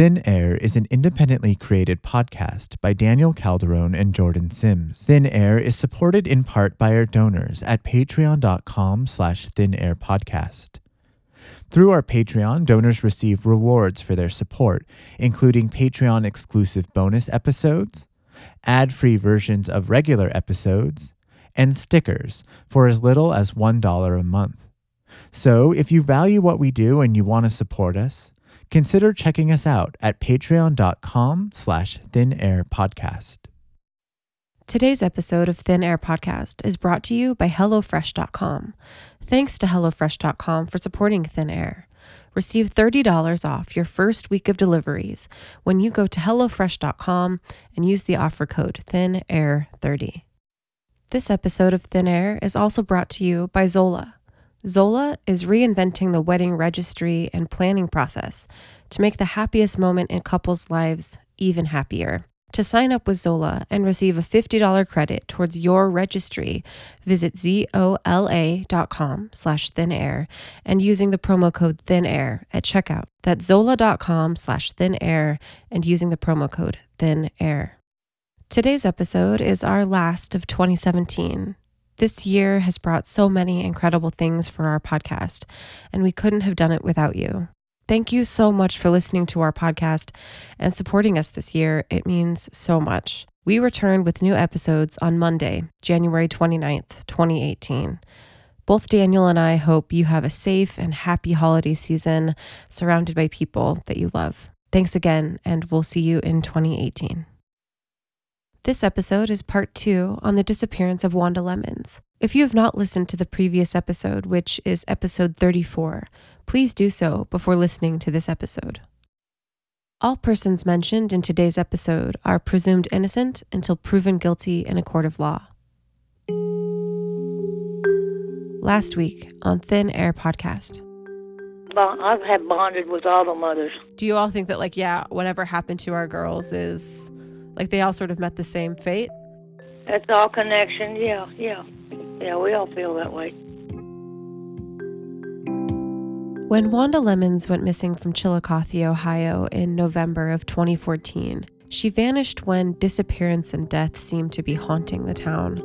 Thin Air is an independently created podcast by Daniel Calderon and Jordan Sims. Thin Air is supported in part by our donors at patreon.com slash thinairpodcast. Through our Patreon, donors receive rewards for their support, including Patreon exclusive bonus episodes, ad free versions of regular episodes, and stickers for as little as $1 a month. So if you value what we do and you want to support us, consider checking us out at patreon.com slash thin air podcast. Today's episode of Thin Air Podcast is brought to you by HelloFresh.com. Thanks to HelloFresh.com for supporting Thin Air. Receive $30 off your first week of deliveries when you go to HelloFresh.com and use the offer code ThinAir30. This episode of Thin Air is also brought to you by Zola. Zola is reinventing the wedding registry and planning process to make the happiest moment in couples' lives even happier. To sign up with Zola and receive a $50 credit towards your registry, visit zola.com slash thinair and using the promo code thinair at checkout. That's zola.com slash thinair and using the promo code thinair. Today's episode is our last of 2017. This year has brought so many incredible things for our podcast, and we couldn't have done it without you. Thank you so much for listening to our podcast and supporting us this year. It means so much. We return with new episodes on Monday, January 29th, 2018. Both Daniel and I hope you have a safe and happy holiday season surrounded by people that you love. Thanks again, and we'll see you in 2018. This episode is part two on the disappearance of Wanda Lemons. If you have not listened to the previous episode, which is episode 34, please do so before listening to this episode. All persons mentioned in today's episode are presumed innocent until proven guilty in a court of law. Last week on Thin Air Podcast. I've had bonded with all the mothers. Do you all think that, like, yeah, whatever happened to our girls is like they all sort of met the same fate? It's all connection. Yeah, yeah. Yeah, we all feel that way. When Wanda Lemons went missing from Chillicothe, Ohio in November of 2014, she vanished when disappearance and death seemed to be haunting the town.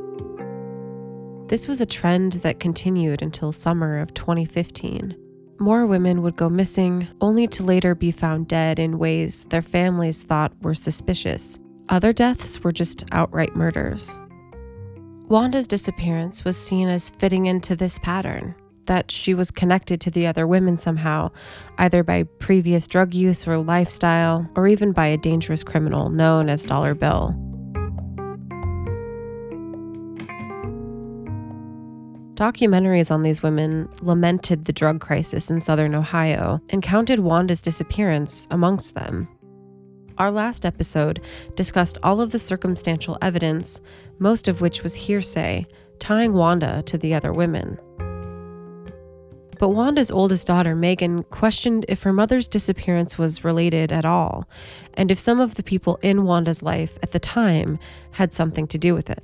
This was a trend that continued until summer of 2015. More women would go missing, only to later be found dead in ways their families thought were suspicious. Other deaths were just outright murders. Wanda's disappearance was seen as fitting into this pattern that she was connected to the other women somehow, either by previous drug use or lifestyle, or even by a dangerous criminal known as Dollar Bill. Documentaries on these women lamented the drug crisis in southern Ohio and counted Wanda's disappearance amongst them. Our last episode discussed all of the circumstantial evidence, most of which was hearsay, tying Wanda to the other women. But Wanda's oldest daughter, Megan, questioned if her mother's disappearance was related at all, and if some of the people in Wanda's life at the time had something to do with it.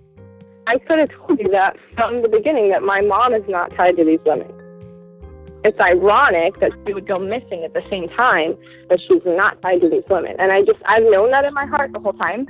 I could have told you that from the beginning that my mom is not tied to these women it's ironic that she would go missing at the same time, but she's not tied to these women. And I just, I've known that in my heart the whole time.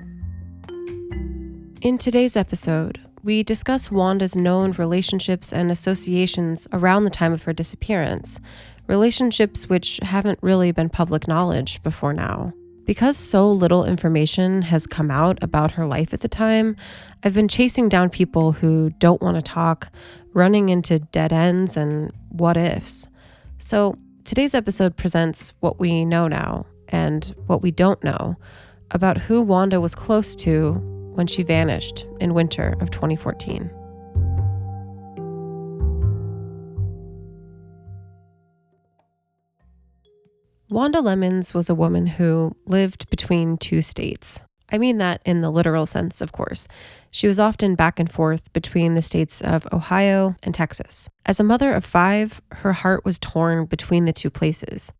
In today's episode, we discuss Wanda's known relationships and associations around the time of her disappearance, relationships which haven't really been public knowledge before now. Because so little information has come out about her life at the time, I've been chasing down people who don't want to talk, running into dead ends and what ifs. So, today's episode presents what we know now and what we don't know about who Wanda was close to when she vanished in winter of 2014. Wanda Lemons was a woman who lived between two states. I mean that in the literal sense, of course. She was often back and forth between the states of Ohio and Texas. As a mother of five, her heart was torn between the two places.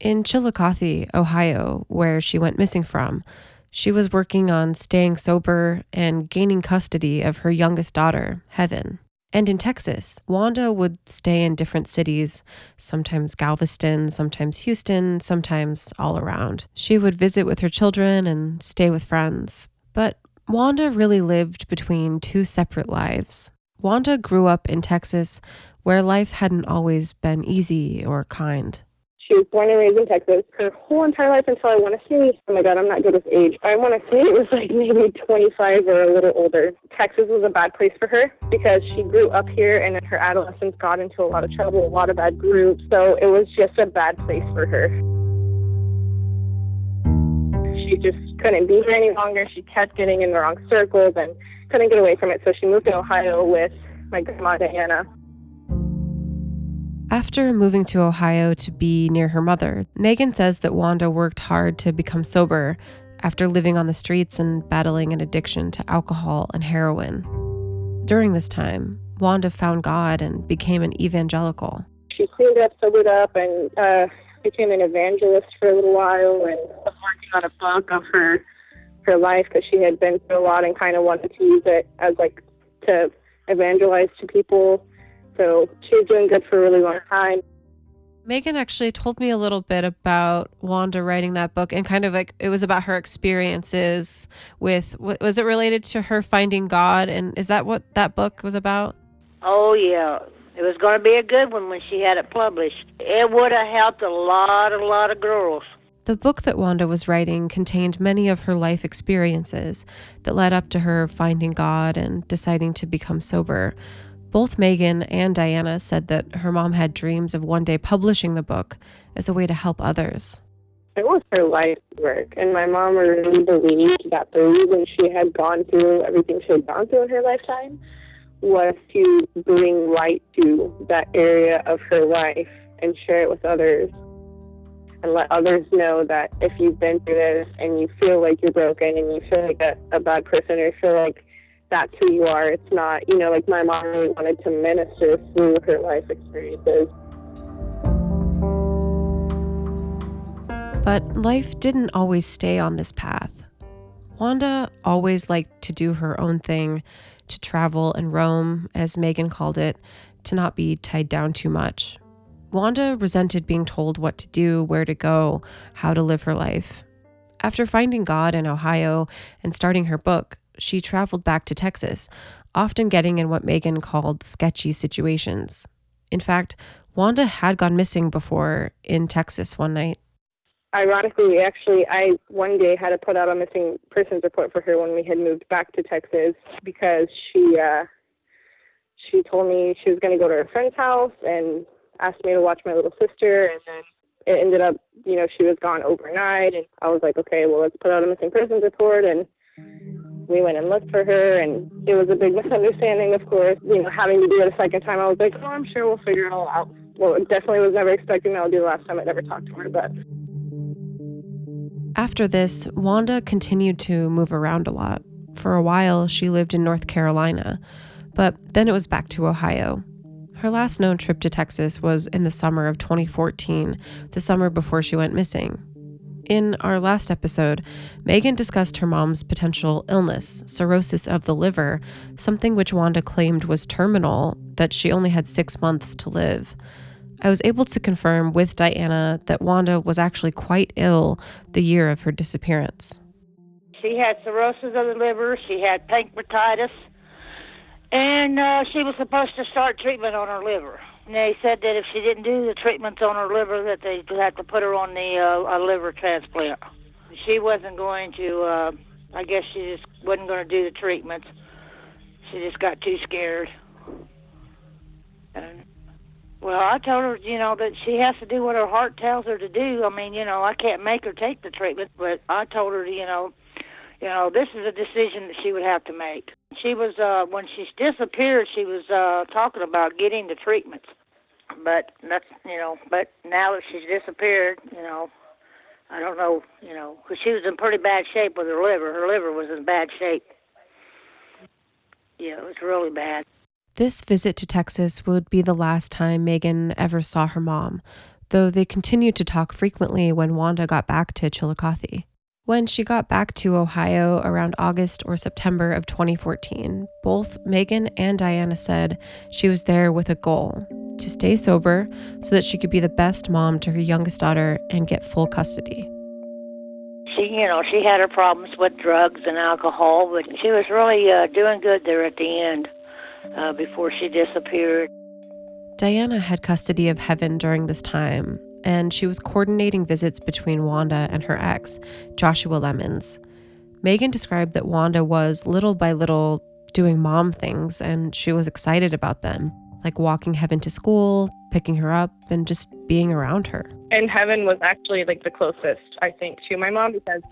In Chillicothe, Ohio, where she went missing from, she was working on staying sober and gaining custody of her youngest daughter, Heaven. And in Texas, Wanda would stay in different cities, sometimes Galveston, sometimes Houston, sometimes all around. She would visit with her children and stay with friends. But Wanda really lived between two separate lives. Wanda grew up in Texas, where life hadn't always been easy or kind. She was born and raised in Texas her whole entire life until I want to say, oh my God, I'm not good with age. I want to say it was like maybe 25 or a little older. Texas was a bad place for her because she grew up here and in her adolescence got into a lot of trouble, a lot of bad groups. So it was just a bad place for her. She just couldn't be here any longer. She kept getting in the wrong circles and couldn't get away from it. So she moved to Ohio with my grandma Diana. After moving to Ohio to be near her mother, Megan says that Wanda worked hard to become sober after living on the streets and battling an addiction to alcohol and heroin. During this time, Wanda found God and became an evangelical. She cleaned up, sobered up, and uh, became an evangelist for a little while and was working on a book of her her life because she had been through a lot and kind of wanted to use it as like to evangelize to people so she was doing good for a really long time. Megan actually told me a little bit about Wanda writing that book and kind of like it was about her experiences with was it related to her finding God and is that what that book was about? Oh yeah. It was going to be a good one when she had it published. It would have helped a lot a lot of girls. The book that Wanda was writing contained many of her life experiences that led up to her finding God and deciding to become sober. Both Megan and Diana said that her mom had dreams of one day publishing the book as a way to help others. It was her life work, and my mom really believed that the reason she had gone through everything she had gone through in her lifetime was to bring light to that area of her life and share it with others and let others know that if you've been through this and you feel like you're broken and you feel like a, a bad person or feel like that's who you are. It's not, you know, like my mom really wanted to minister through her life experiences. But life didn't always stay on this path. Wanda always liked to do her own thing, to travel and roam, as Megan called it, to not be tied down too much. Wanda resented being told what to do, where to go, how to live her life. After finding God in Ohio and starting her book, she traveled back to Texas, often getting in what Megan called sketchy situations. In fact, Wanda had gone missing before in Texas one night. Ironically, actually, I one day had to put out a missing persons report for her when we had moved back to Texas because she uh, she told me she was going to go to her friend's house and asked me to watch my little sister, and then it ended up, you know, she was gone overnight, and I was like, okay, well, let's put out a missing persons report, and we went and looked for her, and it was a big misunderstanding, of course. You know, having to do it a second time, I was like, oh, I'm sure we'll figure it all out. Well, definitely was never expecting that would be the last time I'd ever talked to her, but. After this, Wanda continued to move around a lot. For a while, she lived in North Carolina, but then it was back to Ohio. Her last known trip to Texas was in the summer of 2014, the summer before she went missing. In our last episode, Megan discussed her mom's potential illness, cirrhosis of the liver, something which Wanda claimed was terminal, that she only had six months to live. I was able to confirm with Diana that Wanda was actually quite ill the year of her disappearance. She had cirrhosis of the liver, she had pancreatitis, and uh, she was supposed to start treatment on her liver. And they said that if she didn't do the treatments on her liver, that they'd have to put her on the uh, a liver transplant. She wasn't going to. Uh, I guess she just wasn't going to do the treatments. She just got too scared. And well, I told her, you know, that she has to do what her heart tells her to do. I mean, you know, I can't make her take the treatment, but I told her, you know, you know, this is a decision that she would have to make. She was uh when she disappeared, she was uh talking about getting the treatments but you know. But now that she's disappeared, you know, I don't know, you know, because she was in pretty bad shape with her liver. Her liver was in bad shape. Yeah, it was really bad. This visit to Texas would be the last time Megan ever saw her mom, though they continued to talk frequently when Wanda got back to Chillicothe. When she got back to Ohio around August or September of 2014, both Megan and Diana said she was there with a goal to stay sober so that she could be the best mom to her youngest daughter and get full custody. She, you know, she had her problems with drugs and alcohol, but she was really uh, doing good there at the end uh, before she disappeared. Diana had custody of Heaven during this time, and she was coordinating visits between Wanda and her ex, Joshua Lemons. Megan described that Wanda was little by little doing mom things, and she was excited about them, like walking Heaven to school, picking her up, and just being around her. And Heaven was actually like the closest, I think, to my mom because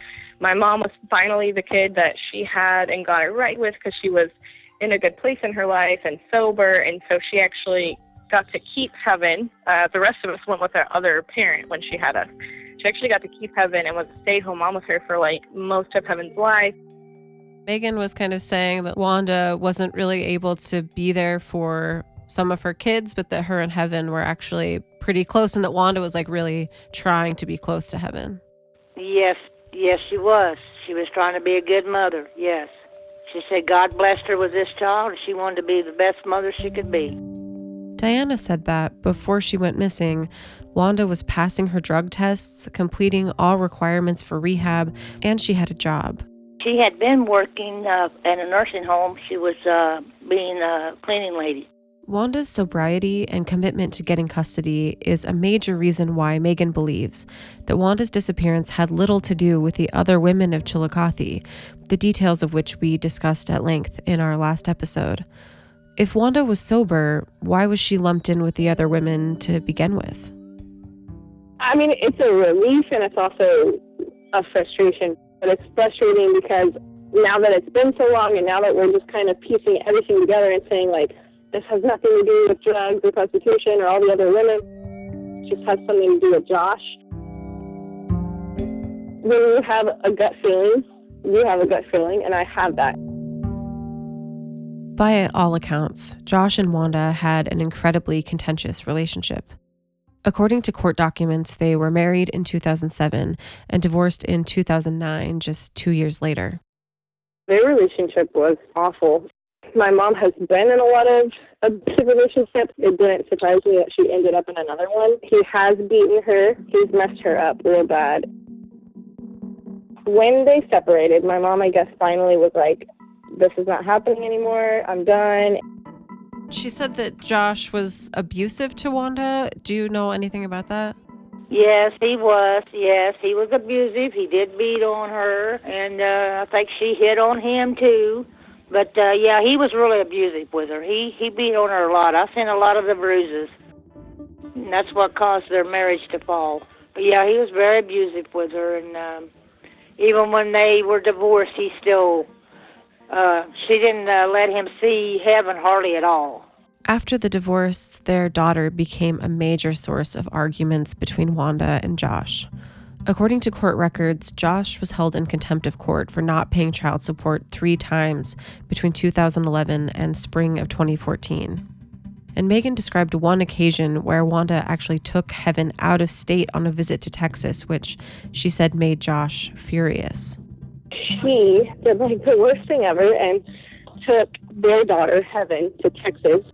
my mom was finally the kid that she had and got it right with because she was in a good place in her life and sober. And so she actually got to keep Heaven. Uh, the rest of us went with our other parent when she had us. She actually got to keep Heaven and was a stay at home mom with her for like most of Heaven's life. Megan was kind of saying that Wanda wasn't really able to be there for some of her kids, but that her and Heaven were actually pretty close and that Wanda was like really trying to be close to Heaven. Yes, yes, she was. She was trying to be a good mother, yes. She said God blessed her with this child and she wanted to be the best mother she could be. Diana said that before she went missing, Wanda was passing her drug tests, completing all requirements for rehab, and she had a job. She had been working uh, at a nursing home. She was uh, being a cleaning lady. Wanda's sobriety and commitment to getting custody is a major reason why Megan believes that Wanda's disappearance had little to do with the other women of Chillicothe, the details of which we discussed at length in our last episode. If Wanda was sober, why was she lumped in with the other women to begin with? I mean, it's a relief and it's also a frustration. But it's frustrating because now that it's been so long and now that we're just kind of piecing everything together and saying, like, this has nothing to do with drugs or prostitution or all the other women, it just has something to do with Josh. When you have a gut feeling, you have a gut feeling, and I have that. By all accounts, Josh and Wanda had an incredibly contentious relationship. According to court documents, they were married in 2007 and divorced in 2009, just two years later. Their relationship was awful. My mom has been in a lot of abusive relationships. It didn't surprise me that she ended up in another one. He has beaten her, he's messed her up real bad. When they separated, my mom, I guess, finally was like, this is not happening anymore. I'm done. She said that Josh was abusive to Wanda. Do you know anything about that? Yes, he was. Yes, he was abusive. He did beat on her, and uh, I think she hit on him too. But uh, yeah, he was really abusive with her. He he beat on her a lot. I seen a lot of the bruises. And that's what caused their marriage to fall. But yeah, he was very abusive with her, and um, even when they were divorced, he still uh, she didn't uh, let him see Heaven hardly at all. After the divorce, their daughter became a major source of arguments between Wanda and Josh. According to court records, Josh was held in contempt of court for not paying child support three times between 2011 and spring of 2014. And Megan described one occasion where Wanda actually took Heaven out of state on a visit to Texas, which she said made Josh furious she did like the worst thing ever and took their daughter, Heaven, to Texas.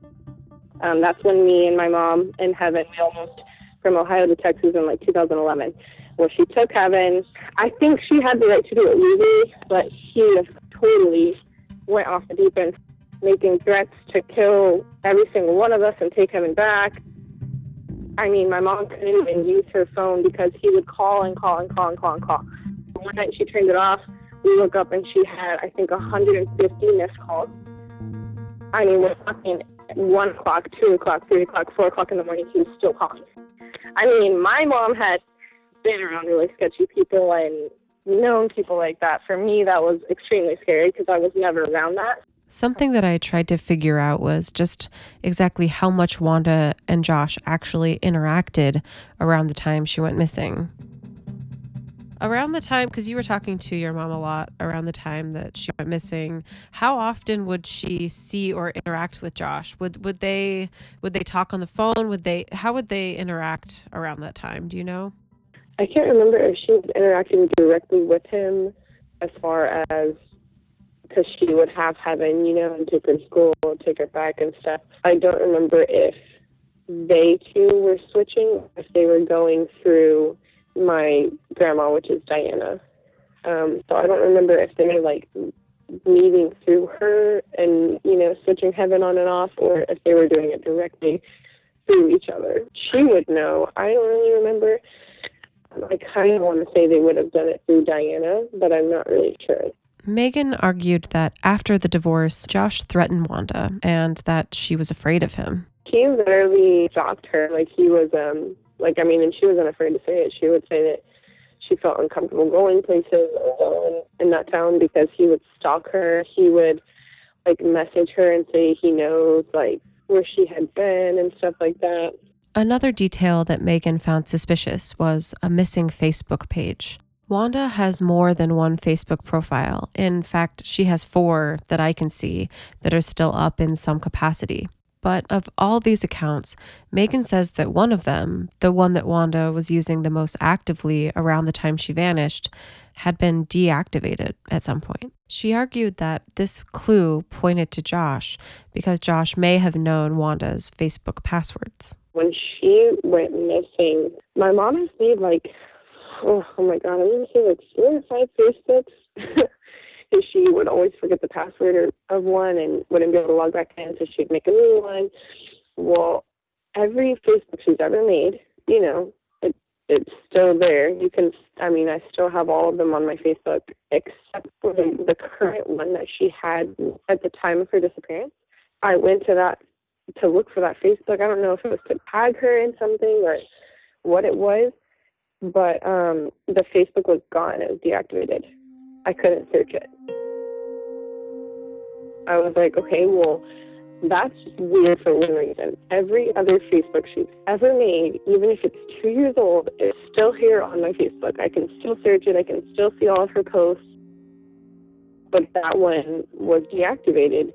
Um, that's when me and my mom and Heaven, we almost from Ohio to Texas in like 2011. Well, she took Heaven. I think she had the right to do it legally, but she totally went off the deep end, making threats to kill every single one of us and take Heaven back. I mean, my mom couldn't even use her phone because he would call and call and call and call and call. One night she turned it off we woke up and she had, I think, 150 missed calls. I mean, we're talking 1 o'clock, 2 o'clock, 3 o'clock, 4 o'clock in the morning, he was still calling. I mean, my mom had been around really sketchy people and known people like that. For me, that was extremely scary because I was never around that. Something that I tried to figure out was just exactly how much Wanda and Josh actually interacted around the time she went missing around the time because you were talking to your mom a lot around the time that she went missing how often would she see or interact with Josh? Would would they would they talk on the phone? Would they how would they interact around that time? Do you know? I can't remember if she was interacting directly with him as far as because she would have Heaven, you know, and take her to school, take her back and stuff. I don't remember if they two were switching, if they were going through my grandma, which is Diana. Um, so I don't remember if they were like meeting through her and, you know, switching Heaven on and off, or if they were doing it directly through each other. She would know. I don't really remember. I kind of want to say they would have done it through Diana, but I'm not really sure. Megan argued that after the divorce, Josh threatened Wanda and that she was afraid of him. He literally stalked her. Like he was, um, like I mean, and she wasn't afraid to say it. She would say that she felt uncomfortable going places going in that town because he would stalk her. He would like message her and say he knows like where she had been and stuff like that. Another detail that Megan found suspicious was a missing Facebook page. Wanda has more than one Facebook profile. In fact, she has four that I can see that are still up in some capacity. But of all these accounts, Megan says that one of them, the one that Wanda was using the most actively around the time she vanished, had been deactivated at some point. She argued that this clue pointed to Josh because Josh may have known Wanda's Facebook passwords. When she went missing, my mom has made like, oh, oh my God, I'm going to say like four or five Facebooks. and she would always forget the password of one and wouldn't be able to log back in, so she'd make a new one. Well, every Facebook she's ever made, you know, it's still there. You can, I mean, I still have all of them on my Facebook except for the, the current one that she had at the time of her disappearance. I went to that to look for that Facebook. I don't know if it was to tag her in something or what it was, but um, the Facebook was gone. It was deactivated. I couldn't search it. I was like, okay, well, that's weird for one reason. Every other Facebook she's ever made, even if it's two years old, is still here on my Facebook. I can still search it. I can still see all of her posts. But that one was deactivated.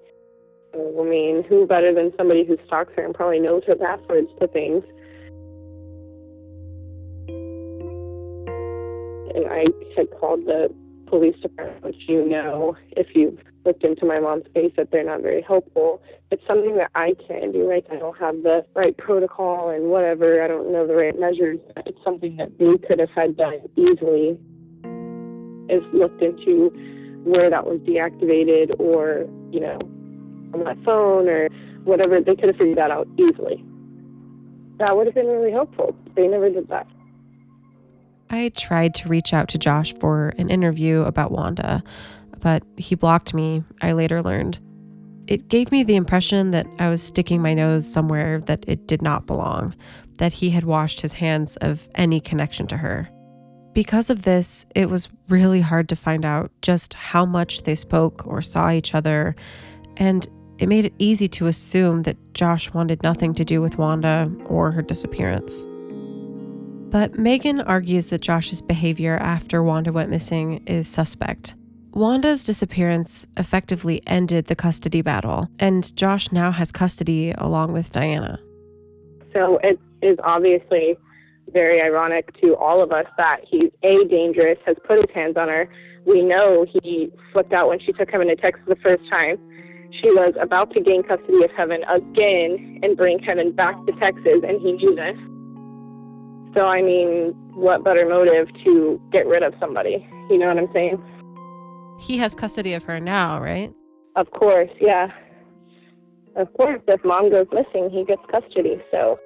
I mean, who better than somebody who stalks her and probably knows her passwords to things? And I had called the police department, which you know, if you've looked into my mom's case, that they're not very helpful. It's something that I can do, right? I don't have the right protocol and whatever. I don't know the right measures. It's something that they could have had done easily. Is looked into where that was deactivated or, you know, on my phone or whatever. They could have figured that out easily. That would have been really helpful. They never did that. I tried to reach out to Josh for an interview about Wanda, but he blocked me, I later learned. It gave me the impression that I was sticking my nose somewhere that it did not belong, that he had washed his hands of any connection to her. Because of this, it was really hard to find out just how much they spoke or saw each other, and it made it easy to assume that Josh wanted nothing to do with Wanda or her disappearance. But Megan argues that Josh's behavior after Wanda went missing is suspect. Wanda's disappearance effectively ended the custody battle, and Josh now has custody along with Diana. So it is obviously very ironic to all of us that he's A, dangerous, has put his hands on her. We know he flipped out when she took him into Texas the first time. She was about to gain custody of Heaven again and bring Heaven back to Texas, and he knew this. So, I mean, what better motive to get rid of somebody? You know what I'm saying? He has custody of her now, right? Of course, yeah. Of course, if mom goes missing, he gets custody. So,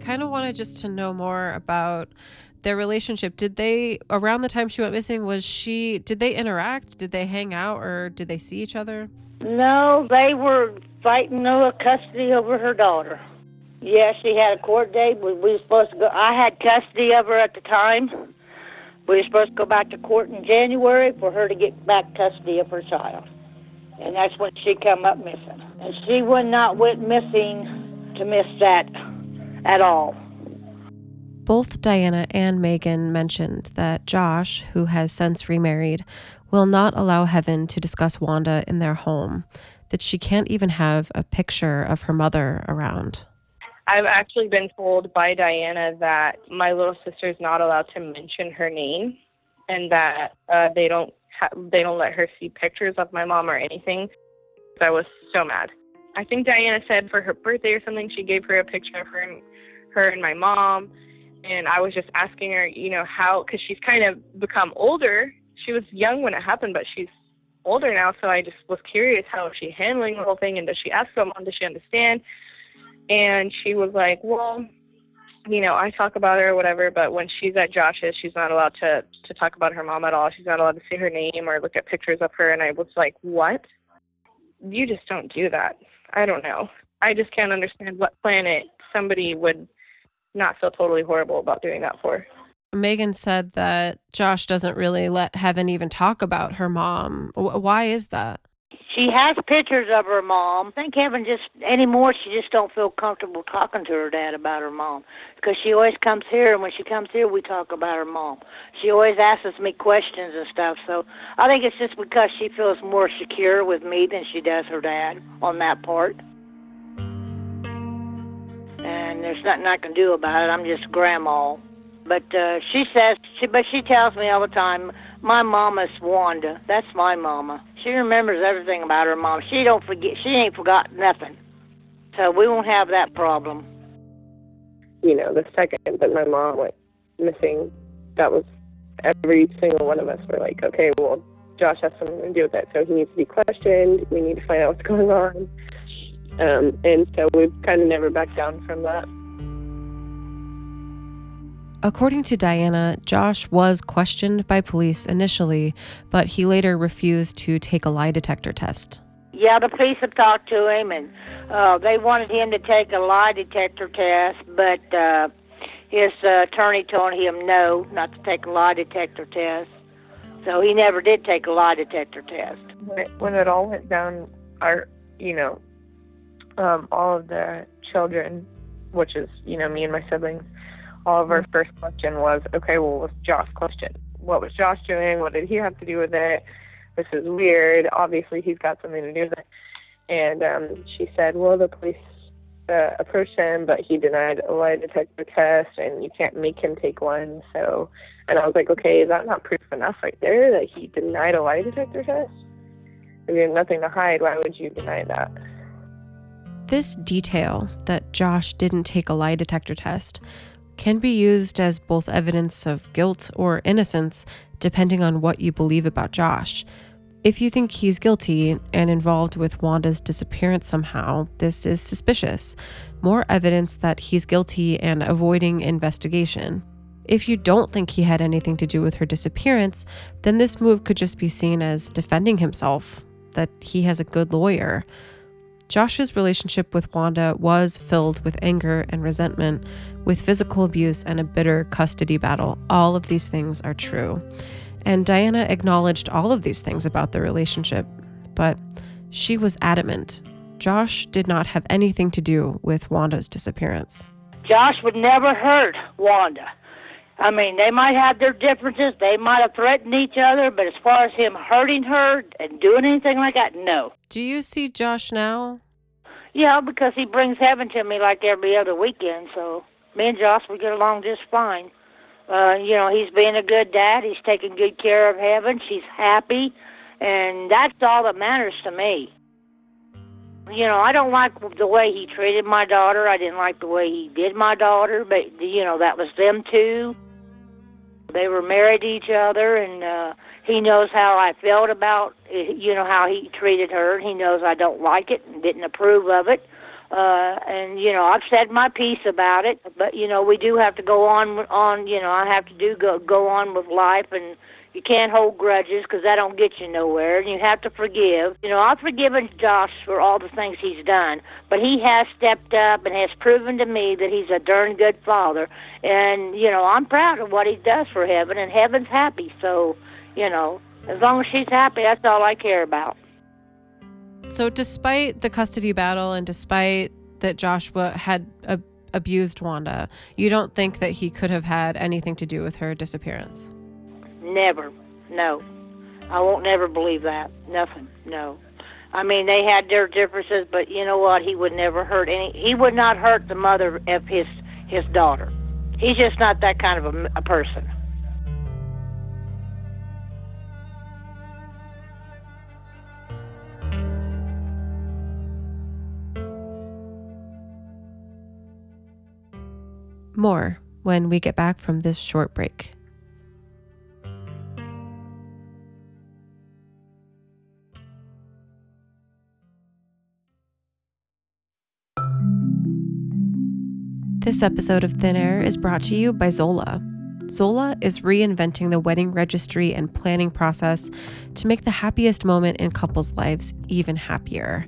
kind of wanted just to know more about their relationship. Did they, around the time she went missing, was she, did they interact? Did they hang out or did they see each other? No, they were fighting over custody over her daughter. Yeah, she had a court date. We, we were supposed to go. I had custody of her at the time. We were supposed to go back to court in January for her to get back custody of her child, and that's when she come up missing. And she would not went missing to miss that at all. Both Diana and Megan mentioned that Josh, who has since remarried, will not allow Heaven to discuss Wanda in their home, that she can't even have a picture of her mother around. I've actually been told by Diana that my little sister is not allowed to mention her name, and that uh, they don't ha- they don't let her see pictures of my mom or anything. I was so mad. I think Diana said for her birthday or something, she gave her a picture of her and her and my mom, and I was just asking her, you know, how because she's kind of become older. She was young when it happened, but she's older now, so I just was curious how is she handling the whole thing, and does she ask someone? Does she understand? And she was like, well, you know, I talk about her or whatever, but when she's at Josh's, she's not allowed to to talk about her mom at all. She's not allowed to say her name or look at pictures of her. And I was like, what? You just don't do that. I don't know. I just can't understand what planet somebody would not feel totally horrible about doing that for. Megan said that Josh doesn't really let Heaven even talk about her mom. Why is that? She has pictures of her mom. I think Heaven just anymore she just don't feel comfortable talking to her dad about her mom because she always comes here and when she comes here we talk about her mom. She always asks me questions and stuff. So I think it's just because she feels more secure with me than she does her dad on that part. And there's nothing I can do about it. I'm just grandma. But uh, she says, she, but she tells me all the time, my mama's Wanda. That's my mama. She remembers everything about her mom. She don't forget. She ain't forgot nothing. So we won't have that problem. You know, the second that my mom went missing, that was every single one of us were like, okay, well, Josh has something to do with that, so he needs to be questioned. We need to find out what's going on. Um, and so we've kind of never backed down from that. According to Diana, Josh was questioned by police initially, but he later refused to take a lie detector test. Yeah, the police have talked to him, and uh, they wanted him to take a lie detector test, but uh, his uh, attorney told him no, not to take a lie detector test. So he never did take a lie detector test. When it, when it all went down, our, you know, um, all of the children, which is, you know, me and my siblings, our first question was, okay, well, what's Josh's question? What was Josh doing? What did he have to do with it? This is weird. Obviously, he's got something to do with it. And um, she said, well, the police uh, approached him, but he denied a lie detector test, and you can't make him take one. So, and I was like, okay, is that not proof enough right there that he denied a lie detector test? If you have nothing to hide, why would you deny that? This detail that Josh didn't take a lie detector test can be used as both evidence of guilt or innocence, depending on what you believe about Josh. If you think he's guilty and involved with Wanda's disappearance somehow, this is suspicious. More evidence that he's guilty and avoiding investigation. If you don't think he had anything to do with her disappearance, then this move could just be seen as defending himself, that he has a good lawyer. Josh's relationship with Wanda was filled with anger and resentment, with physical abuse and a bitter custody battle. All of these things are true. And Diana acknowledged all of these things about the relationship, but she was adamant. Josh did not have anything to do with Wanda's disappearance. Josh would never hurt Wanda. I mean, they might have their differences, they might have threatened each other, but as far as him hurting her and doing anything like that, no. Do you see Josh now? Yeah, because he brings Heaven to me like every other weekend, so me and Josh we get along just fine. Uh, you know, he's being a good dad. He's taking good care of Heaven. She's happy, and that's all that matters to me. You know, I don't like the way he treated my daughter. I didn't like the way he did my daughter, but you know, that was them two. They were married to each other, and uh, he knows how I felt about, you know, how he treated her. He knows I don't like it and didn't approve of it. Uh, and you know, I've said my piece about it, but you know, we do have to go on. On you know, I have to do go go on with life, and you can't hold grudges because that don't get you nowhere. And you have to forgive. You know, I've forgiven Josh for all the things he's done, but he has stepped up and has proven to me that he's a darn good father. And you know, I'm proud of what he does for Heaven, and Heaven's happy. So, you know, as long as she's happy, that's all I care about. So, despite the custody battle and despite that Joshua had abused Wanda, you don't think that he could have had anything to do with her disappearance? Never. No. I won't never believe that. Nothing. No. I mean, they had their differences, but you know what? He would never hurt any. He would not hurt the mother of his his daughter. He's just not that kind of a, a person. More when we get back from this short break. This episode of Thin Air is brought to you by Zola. Zola is reinventing the wedding registry and planning process to make the happiest moment in couples' lives even happier.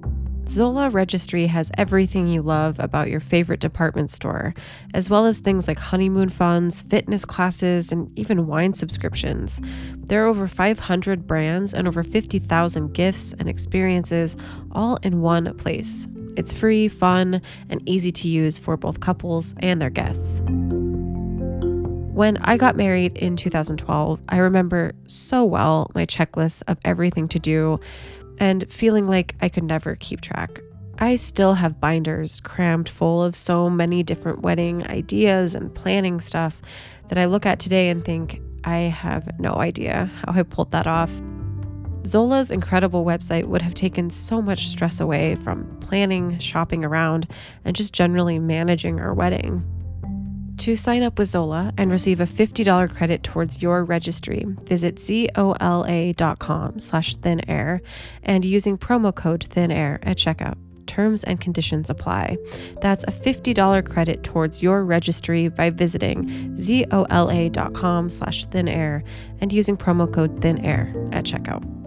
Zola Registry has everything you love about your favorite department store, as well as things like honeymoon funds, fitness classes, and even wine subscriptions. There are over 500 brands and over 50,000 gifts and experiences all in one place. It's free, fun, and easy to use for both couples and their guests. When I got married in 2012, I remember so well my checklist of everything to do and feeling like I could never keep track. I still have binders crammed full of so many different wedding ideas and planning stuff that I look at today and think, I have no idea how I pulled that off. Zola's incredible website would have taken so much stress away from planning, shopping around, and just generally managing our wedding. To sign up with Zola and receive a $50 credit towards your registry, visit zola.com slash thinair and using promo code thinair at checkout. Terms and conditions apply. That's a $50 credit towards your registry by visiting zola.com slash thinair and using promo code thinair at checkout.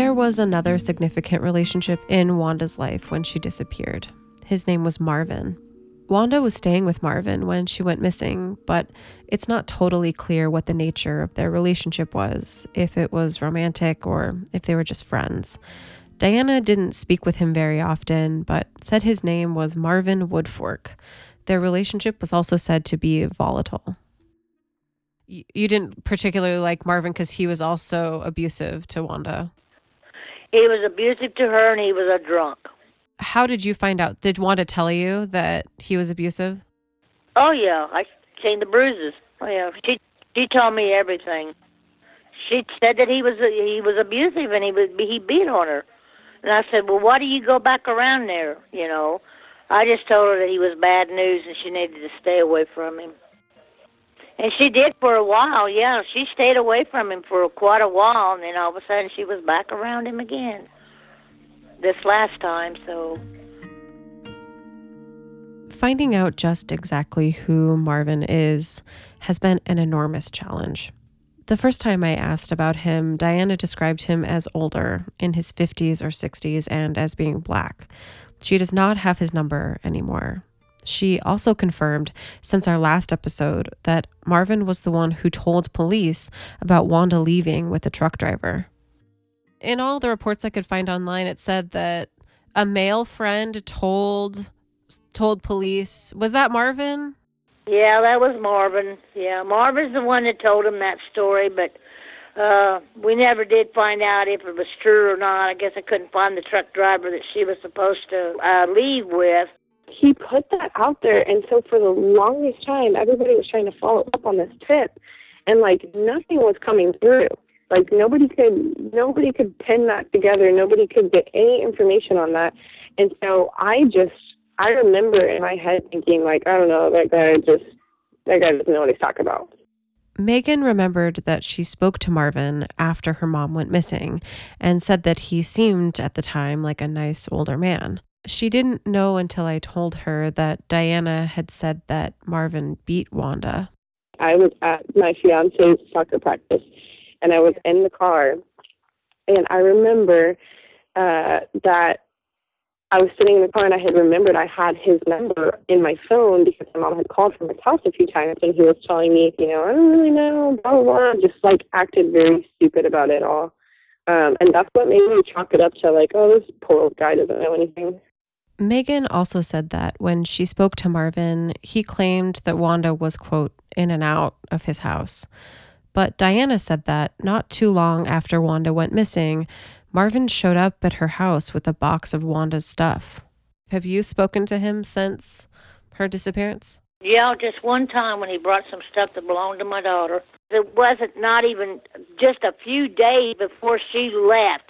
There was another significant relationship in Wanda's life when she disappeared. His name was Marvin. Wanda was staying with Marvin when she went missing, but it's not totally clear what the nature of their relationship was, if it was romantic or if they were just friends. Diana didn't speak with him very often, but said his name was Marvin Woodfork. Their relationship was also said to be volatile. You didn't particularly like Marvin because he was also abusive to Wanda. He was abusive to her, and he was a drunk. How did you find out? Did Wanda tell you that he was abusive? Oh yeah, I seen the bruises. Oh yeah, she she told me everything. She said that he was he was abusive and he was he beat on her. And I said, well, why do you go back around there? You know, I just told her that he was bad news and she needed to stay away from him. And she did for a while, yeah. She stayed away from him for quite a while, and then all of a sudden she was back around him again. This last time, so. Finding out just exactly who Marvin is has been an enormous challenge. The first time I asked about him, Diana described him as older, in his 50s or 60s, and as being black. She does not have his number anymore. She also confirmed since our last episode that Marvin was the one who told police about Wanda leaving with the truck driver. In all the reports I could find online, it said that a male friend told told police. Was that Marvin? Yeah, that was Marvin. Yeah, Marvin's the one that told him that story, but uh, we never did find out if it was true or not. I guess I couldn't find the truck driver that she was supposed to uh, leave with he put that out there. And so for the longest time everybody was trying to follow up on this tip. And like nothing was coming through. Like nobody could nobody could pin that together. Nobody could get any information on that. And so i just i remember in my head thinking like i don't know that guy just that guy doesn't know what he's talking about. Megan remembered that she spoke to Marvin after her mom went missing and said that he seemed at the time like a nice older man. She didn't know until I told her that Diana had said that Marvin beat Wanda. I was at my fiance's soccer practice and I was in the car and I remember uh, that I was sitting in the car and I had remembered I had his number in my phone because my mom had called from his house a few times and he was telling me, you know, I don't really know, blah, blah, blah, just like acted very stupid about it all. Um, and that's what made me chalk it up to like, oh, this poor old guy doesn't know anything. Megan also said that when she spoke to Marvin, he claimed that Wanda was, quote, in and out of his house. But Diana said that not too long after Wanda went missing, Marvin showed up at her house with a box of Wanda's stuff. Have you spoken to him since her disappearance? Yeah, just one time when he brought some stuff that belonged to my daughter. It wasn't not even just a few days before she left.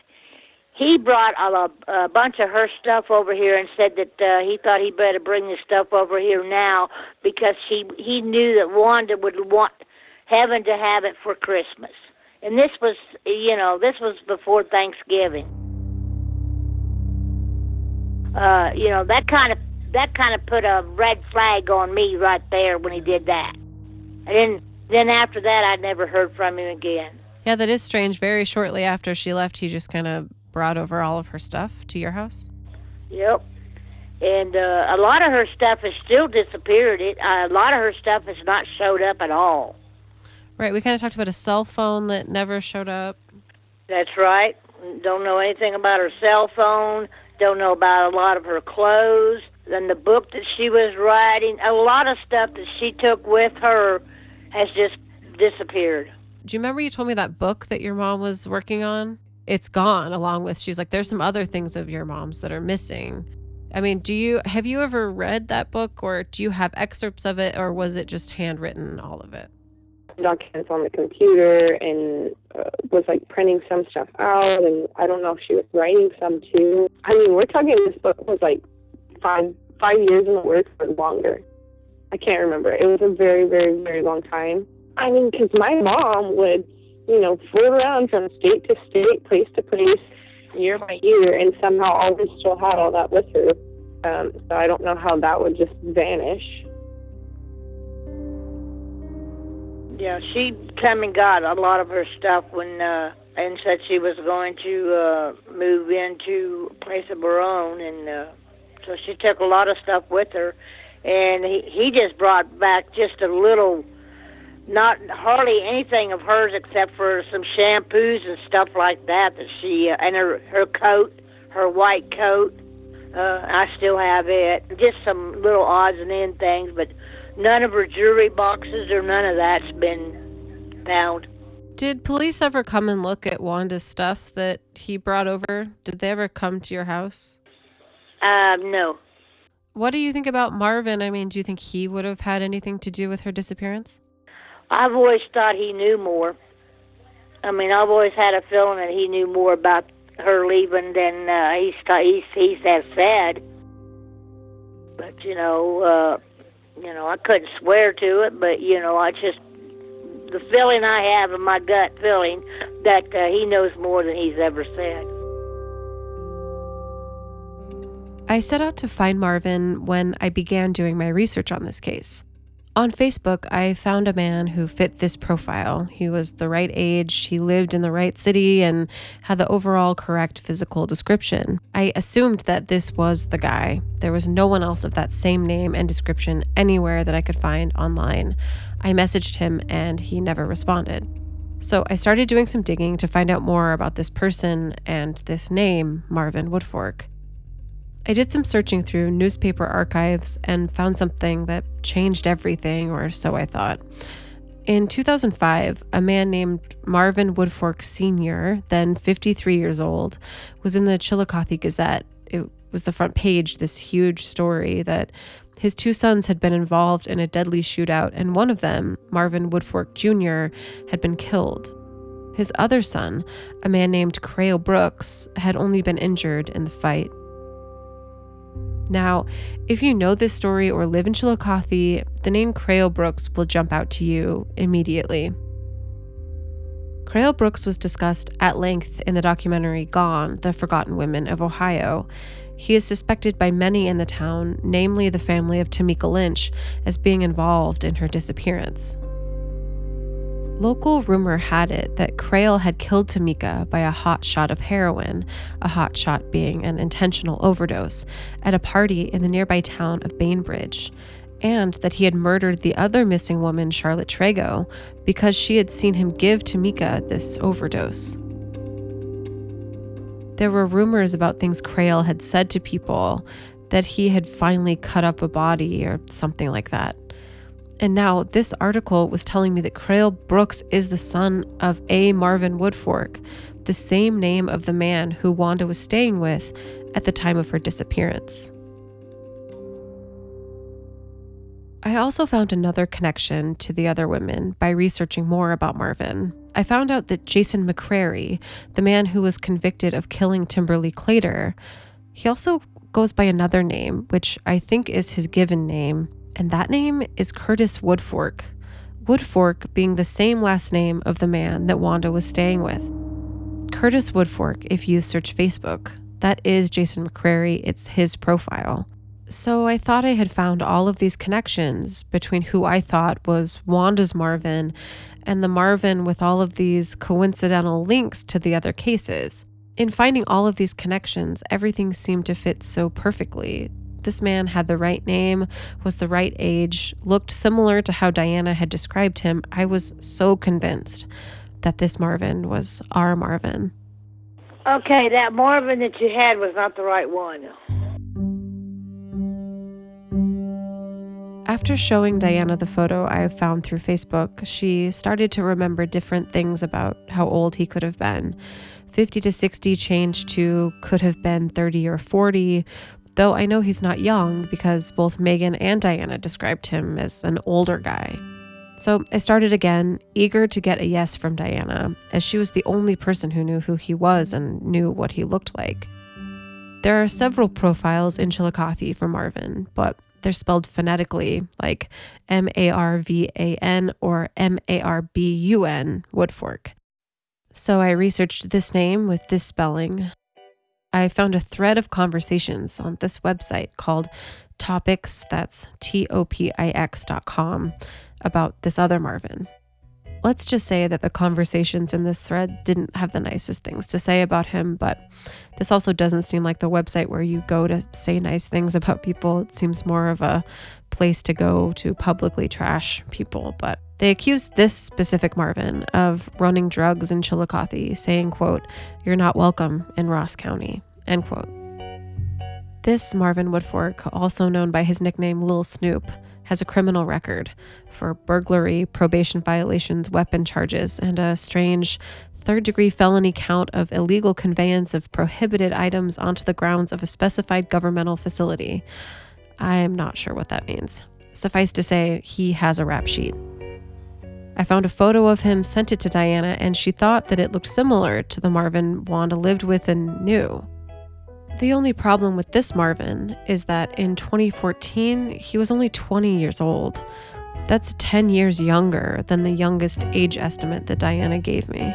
He brought a, a bunch of her stuff over here and said that uh, he thought he better bring the stuff over here now because she he knew that Wanda would want Heaven to have it for Christmas. And this was, you know, this was before Thanksgiving. Uh, you know, that kind of that kind of put a red flag on me right there when he did that. And then then after that, I never heard from him again. Yeah, that is strange. Very shortly after she left, he just kind of brought over all of her stuff to your house. Yep. And uh, a lot of her stuff has still disappeared. It uh, a lot of her stuff has not showed up at all. Right. We kind of talked about a cell phone that never showed up. That's right. Don't know anything about her cell phone. Don't know about a lot of her clothes. Then the book that she was writing, a lot of stuff that she took with her has just disappeared. Do you remember you told me that book that your mom was working on? It's gone along with she's like there's some other things of your mom's that are missing. I mean, do you have you ever read that book or do you have excerpts of it or was it just handwritten all of it? documents on the computer and uh, was like printing some stuff out and I don't know if she was writing some too. I mean, we're talking this book was like five five years in the works or longer. I can't remember. It was a very very very long time. I mean, because my mom would you know float around from state to state, place to place, year by year, and somehow always still had all that with her. Um, so I don't know how that would just vanish. Yeah, she came and got a lot of her stuff when uh and said she was going to uh move into a place of her own and uh so she took a lot of stuff with her and he he just brought back just a little not hardly anything of hers except for some shampoos and stuff like that that she uh, and her her coat, her white coat. Uh I still have it. Just some little odds and end things, but none of her jewelry boxes or none of that's been found. Did police ever come and look at Wanda's stuff that he brought over? Did they ever come to your house? Um, no. What do you think about Marvin? I mean, do you think he would have had anything to do with her disappearance? I've always thought he knew more. I mean, I've always had a feeling that he knew more about her leaving than uh, he's he's he's has said. But you know, uh, you know, I couldn't swear to it, but you know, I just the feeling I have in my gut feeling that uh, he knows more than he's ever said. I set out to find Marvin when I began doing my research on this case. On Facebook, I found a man who fit this profile. He was the right age, he lived in the right city, and had the overall correct physical description. I assumed that this was the guy. There was no one else of that same name and description anywhere that I could find online. I messaged him and he never responded. So I started doing some digging to find out more about this person and this name, Marvin Woodfork. I did some searching through newspaper archives and found something that changed everything, or so I thought. In 2005, a man named Marvin Woodfork Sr., then 53 years old, was in the Chillicothe Gazette. It was the front page, this huge story that his two sons had been involved in a deadly shootout, and one of them, Marvin Woodfork Jr., had been killed. His other son, a man named Crail Brooks, had only been injured in the fight. Now, if you know this story or live in Chillicothe, the name Crail Brooks will jump out to you immediately. Crail Brooks was discussed at length in the documentary Gone, The Forgotten Women of Ohio. He is suspected by many in the town, namely the family of Tamika Lynch, as being involved in her disappearance. Local rumor had it that Crail had killed Tamika by a hot shot of heroin, a hot shot being an intentional overdose, at a party in the nearby town of Bainbridge, and that he had murdered the other missing woman, Charlotte Trego, because she had seen him give Tamika this overdose. There were rumors about things Crail had said to people that he had finally cut up a body or something like that. And now this article was telling me that Crail Brooks is the son of A. Marvin Woodfork, the same name of the man who Wanda was staying with at the time of her disappearance. I also found another connection to the other women by researching more about Marvin. I found out that Jason McCrary, the man who was convicted of killing Timberly Claytor, he also goes by another name, which I think is his given name, and that name is Curtis Woodfork. Woodfork being the same last name of the man that Wanda was staying with. Curtis Woodfork, if you search Facebook, that is Jason McCrary, it's his profile. So I thought I had found all of these connections between who I thought was Wanda's Marvin and the Marvin with all of these coincidental links to the other cases. In finding all of these connections, everything seemed to fit so perfectly. This man had the right name, was the right age, looked similar to how Diana had described him. I was so convinced that this Marvin was our Marvin. Okay, that Marvin that you had was not the right one. After showing Diana the photo I found through Facebook, she started to remember different things about how old he could have been. 50 to 60 changed to could have been 30 or 40, though I know he's not young because both Megan and Diana described him as an older guy. So I started again, eager to get a yes from Diana, as she was the only person who knew who he was and knew what he looked like. There are several profiles in Chillicothe for Marvin, but they're spelled phonetically, like M A R V A N or M A R B U N, Woodfork. So I researched this name with this spelling. I found a thread of conversations on this website called Topix, that's T O P I X dot com, about this other Marvin. Let's just say that the conversations in this thread didn't have the nicest things to say about him, but this also doesn't seem like the website where you go to say nice things about people. It seems more of a place to go to publicly trash people, but they accused this specific Marvin of running drugs in Chillicothe, saying, quote, "You're not welcome in Ross County." End quote. This Marvin Woodfork, also known by his nickname Lil Snoop, has a criminal record for burglary, probation violations, weapon charges, and a strange third degree felony count of illegal conveyance of prohibited items onto the grounds of a specified governmental facility. I am not sure what that means. Suffice to say, he has a rap sheet. I found a photo of him, sent it to Diana, and she thought that it looked similar to the Marvin Wanda lived with and knew. The only problem with this Marvin is that in 2014, he was only 20 years old. That's 10 years younger than the youngest age estimate that Diana gave me.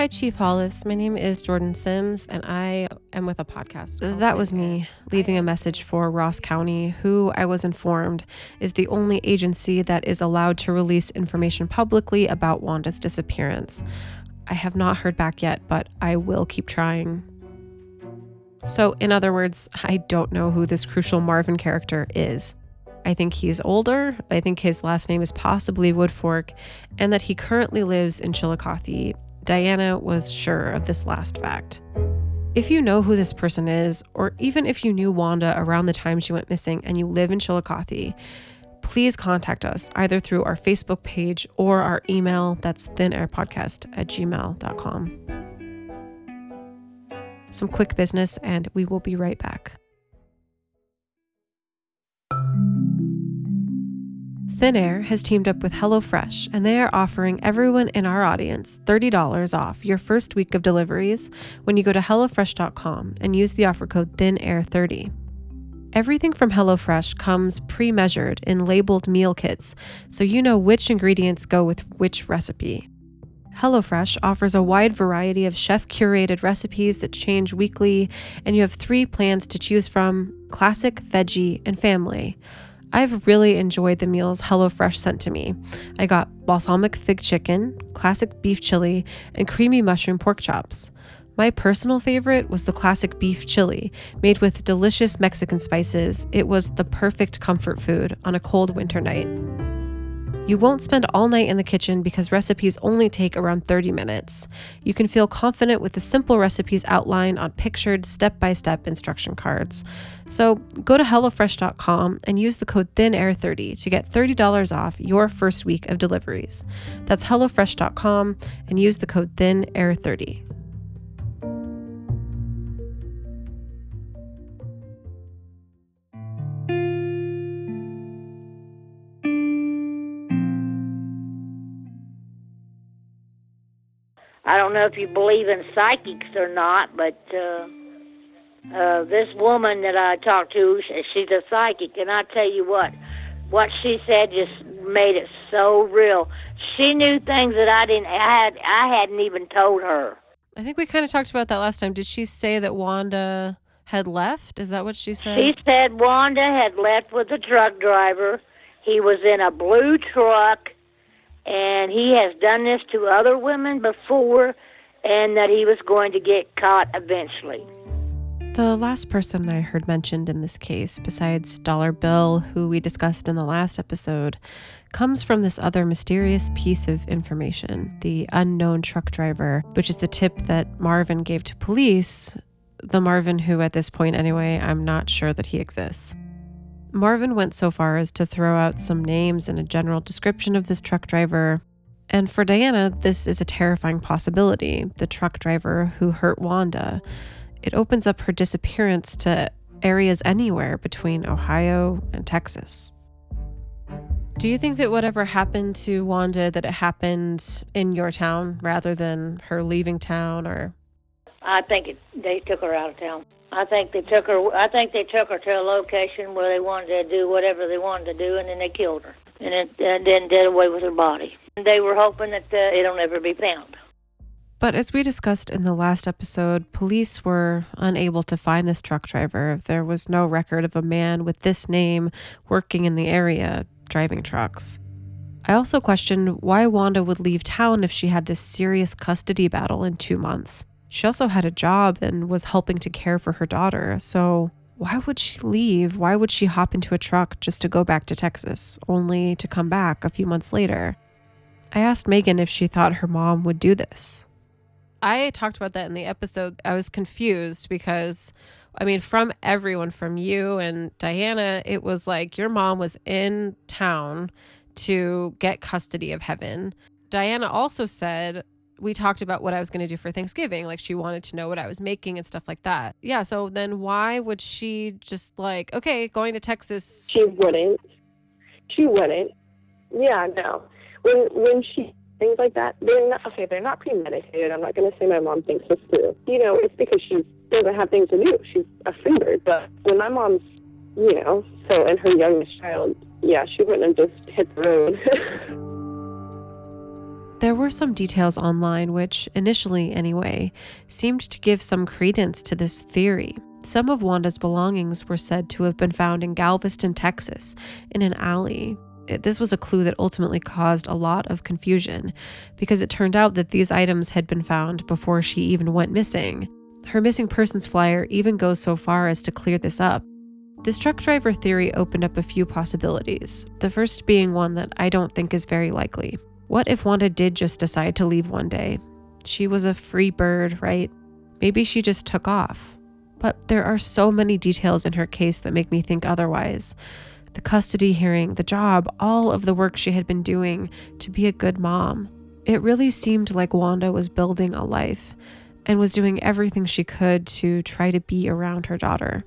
Hi, Chief Hollis. My name is Jordan Sims, and I am with a podcast. That was me leaving a message for Ross County, who I was informed is the only agency that is allowed to release information publicly about Wanda's disappearance. I have not heard back yet, but I will keep trying. So, in other words, I don't know who this crucial Marvin character is. I think he's older. I think his last name is possibly Woodfork, and that he currently lives in Chillicothe. Diana was sure of this last fact. If you know who this person is, or even if you knew Wanda around the time she went missing and you live in Chillicothe, please contact us either through our Facebook page or our email that's thinairpodcast at gmail.com. Some quick business, and we will be right back. Thin Air has teamed up with HelloFresh, and they are offering everyone in our audience $30 off your first week of deliveries when you go to HelloFresh.com and use the offer code ThinAir30. Everything from HelloFresh comes pre measured in labeled meal kits, so you know which ingredients go with which recipe. HelloFresh offers a wide variety of chef curated recipes that change weekly, and you have three plans to choose from classic, veggie, and family. I've really enjoyed the meals HelloFresh sent to me. I got balsamic fig chicken, classic beef chili, and creamy mushroom pork chops. My personal favorite was the classic beef chili, made with delicious Mexican spices. It was the perfect comfort food on a cold winter night. You won't spend all night in the kitchen because recipes only take around 30 minutes. You can feel confident with the simple recipes outlined on pictured step by step instruction cards. So go to HelloFresh.com and use the code ThinAir30 to get $30 off your first week of deliveries. That's HelloFresh.com and use the code ThinAir30. I don't know if you believe in psychics or not, but uh, uh, this woman that I talked to, she's a psychic, and I tell you what, what she said just made it so real. She knew things that I didn't. I had. I hadn't even told her. I think we kind of talked about that last time. Did she say that Wanda had left? Is that what she said? She said Wanda had left with the truck driver. He was in a blue truck and he has done this to other women before, and that he was going to get caught eventually. The last person I heard mentioned in this case, besides Dollar Bill, who we discussed in the last episode, comes from this other mysterious piece of information the unknown truck driver, which is the tip that Marvin gave to police. The Marvin who, at this point anyway, I'm not sure that he exists. Marvin went so far as to throw out some names and a general description of this truck driver. And for Diana, this is a terrifying possibility the truck driver who hurt Wanda. It opens up her disappearance to areas anywhere between Ohio and Texas. Do you think that whatever happened to Wanda that it happened in your town rather than her leaving town or I think it, they took her out of town. I think they took her. I think they took her to a location where they wanted to do whatever they wanted to do, and then they killed her, and, it, then did away with her body. And they were hoping that uh, it'll never be found. But as we discussed in the last episode, police were unable to find this truck driver. There was no record of a man with this name working in the area driving trucks. I also questioned why Wanda would leave town if she had this serious custody battle in two months. She also had a job and was helping to care for her daughter. So, why would she leave? Why would she hop into a truck just to go back to Texas, only to come back a few months later? I asked Megan if she thought her mom would do this. I talked about that in the episode. I was confused because, I mean, from everyone, from you and Diana, it was like your mom was in town to get custody of Heaven. Diana also said, we talked about what I was going to do for Thanksgiving. Like she wanted to know what I was making and stuff like that. Yeah. So then why would she just like, okay, going to Texas? She wouldn't. She wouldn't. Yeah, no. When when she things like that, they're not okay. They're not premeditated. I'm not going to say my mom thinks this too. You know, it's because she doesn't have things to do. She's a free bird. But when my mom's, you know, so and her youngest child, yeah, she wouldn't have just hit the road. There were some details online which, initially anyway, seemed to give some credence to this theory. Some of Wanda's belongings were said to have been found in Galveston, Texas, in an alley. Eh, this was a clue that ultimately caused a lot of confusion because it turned out that these items had been found before she even went missing. Her missing persons flyer even goes so far as to clear this up. This truck driver theory opened up a few possibilities, the first being one that I don't think is very likely. What if Wanda did just decide to leave one day? She was a free bird, right? Maybe she just took off. But there are so many details in her case that make me think otherwise. The custody hearing, the job, all of the work she had been doing to be a good mom. It really seemed like Wanda was building a life and was doing everything she could to try to be around her daughter.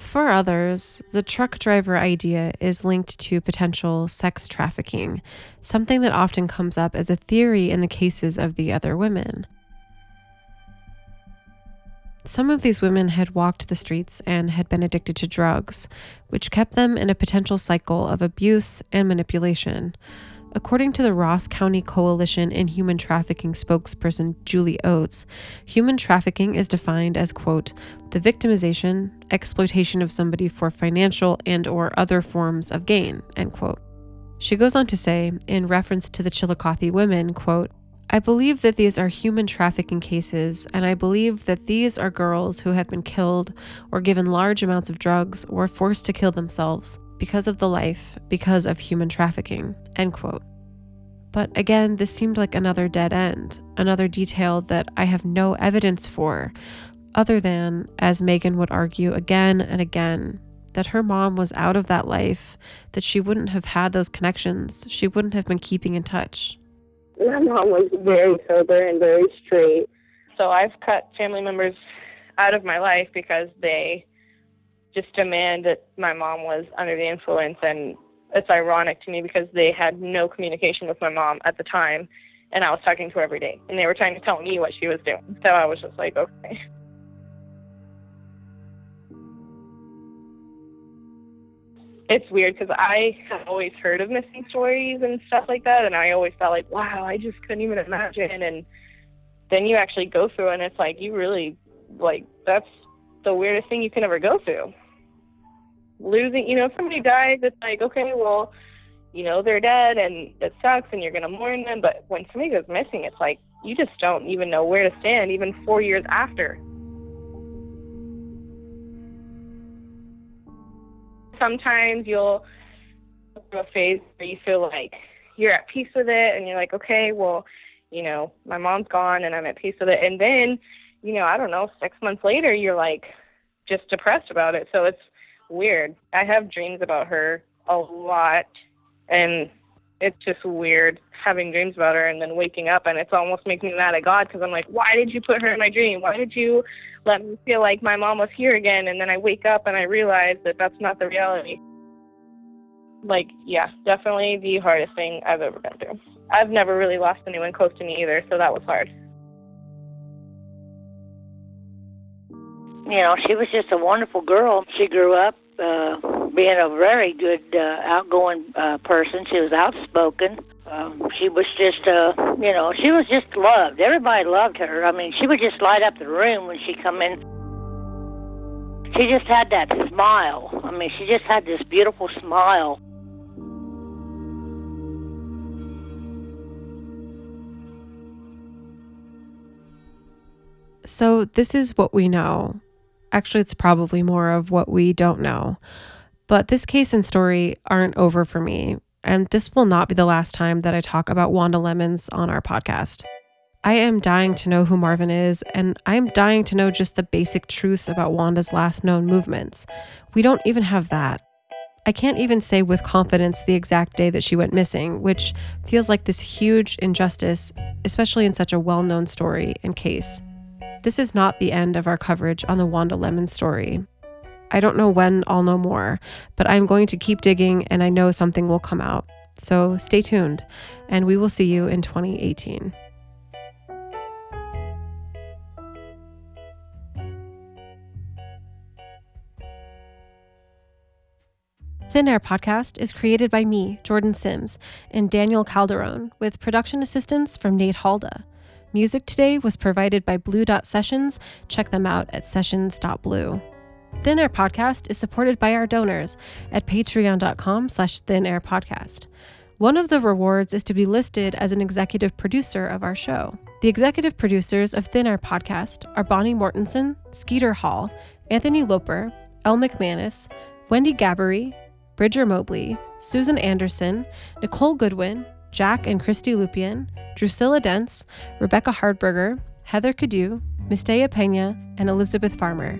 For others, the truck driver idea is linked to potential sex trafficking, something that often comes up as a theory in the cases of the other women. Some of these women had walked the streets and had been addicted to drugs, which kept them in a potential cycle of abuse and manipulation. According to the Ross County Coalition in Human Trafficking spokesperson Julie Oates, human trafficking is defined as quote, the victimization, exploitation of somebody for financial and or other forms of gain, end quote. She goes on to say, in reference to the Chillicothe women, quote, I believe that these are human trafficking cases, and I believe that these are girls who have been killed or given large amounts of drugs or forced to kill themselves because of the life, because of human trafficking. End quote. But again, this seemed like another dead end, another detail that I have no evidence for, other than, as Megan would argue again and again, that her mom was out of that life, that she wouldn't have had those connections, she wouldn't have been keeping in touch. My mom was very sober and very straight. So I've cut family members out of my life because they just demand that my mom was under the influence and it's ironic to me because they had no communication with my mom at the time and I was talking to her every day and they were trying to tell me what she was doing. So I was just like, okay. It's weird because I have always heard of missing stories and stuff like that, and I always felt like, wow, I just couldn't even imagine. And then you actually go through, and it's like you really, like, that's the weirdest thing you can ever go through losing, you know, if somebody dies, it's like, okay, well, you know, they're dead and it sucks and you're going to mourn them. But when somebody goes missing, it's like you just don't even know where to stand, even four years after. Sometimes you'll go through a phase where you feel like you're at peace with it and you're like, okay, well, you know, my mom's gone and I'm at peace with it. And then, you know, I don't know, six months later, you're like just depressed about it. So it's, weird. I have dreams about her a lot, and it's just weird having dreams about her and then waking up and it's almost making me mad at God because I'm like, why did you put her in my dream? Why did you let me feel like my mom was here again? And then I wake up and I realize that that's not the reality. Like, yeah, definitely the hardest thing I've ever been through. I've never really lost anyone close to me either, so that was hard. You know, she was just a wonderful girl. She grew up uh, being a very good, uh, outgoing uh, person. She was outspoken. Um, she was just, uh, you know, she was just loved. Everybody loved her. I mean, she would just light up the room when she come in. She just had that smile. I mean, she just had this beautiful smile. So, this is what we know Actually, it's probably more of what we don't know. But this case and story aren't over for me, and this will not be the last time that I talk about Wanda Lemons on our podcast. I am dying to know who Marvin is, and I am dying to know just the basic truths about Wanda's last known movements. We don't even have that. I can't even say with confidence the exact day that she went missing, which feels like this huge injustice, especially in such a well known story and case. This is not the end of our coverage on the Wanda Lemon story. I don't know when I'll know more, but I'm going to keep digging and I know something will come out. So stay tuned, and we will see you in 2018. Thin Air Podcast is created by me, Jordan Sims, and Daniel Calderon, with production assistance from Nate Halda. Music today was provided by Blue Dot Sessions. Check them out at sessions.blue. Thin Air Podcast is supported by our donors at patreon.com slash thinairpodcast. One of the rewards is to be listed as an executive producer of our show. The executive producers of Thin Air Podcast are Bonnie Mortensen, Skeeter Hall, Anthony Loper, Elle McManus, Wendy Gabbery, Bridger Mobley, Susan Anderson, Nicole Goodwin, Jack and Christy Lupian, Drusilla Dents, Rebecca Hardberger, Heather Cadu, Mistea Pena, and Elizabeth Farmer.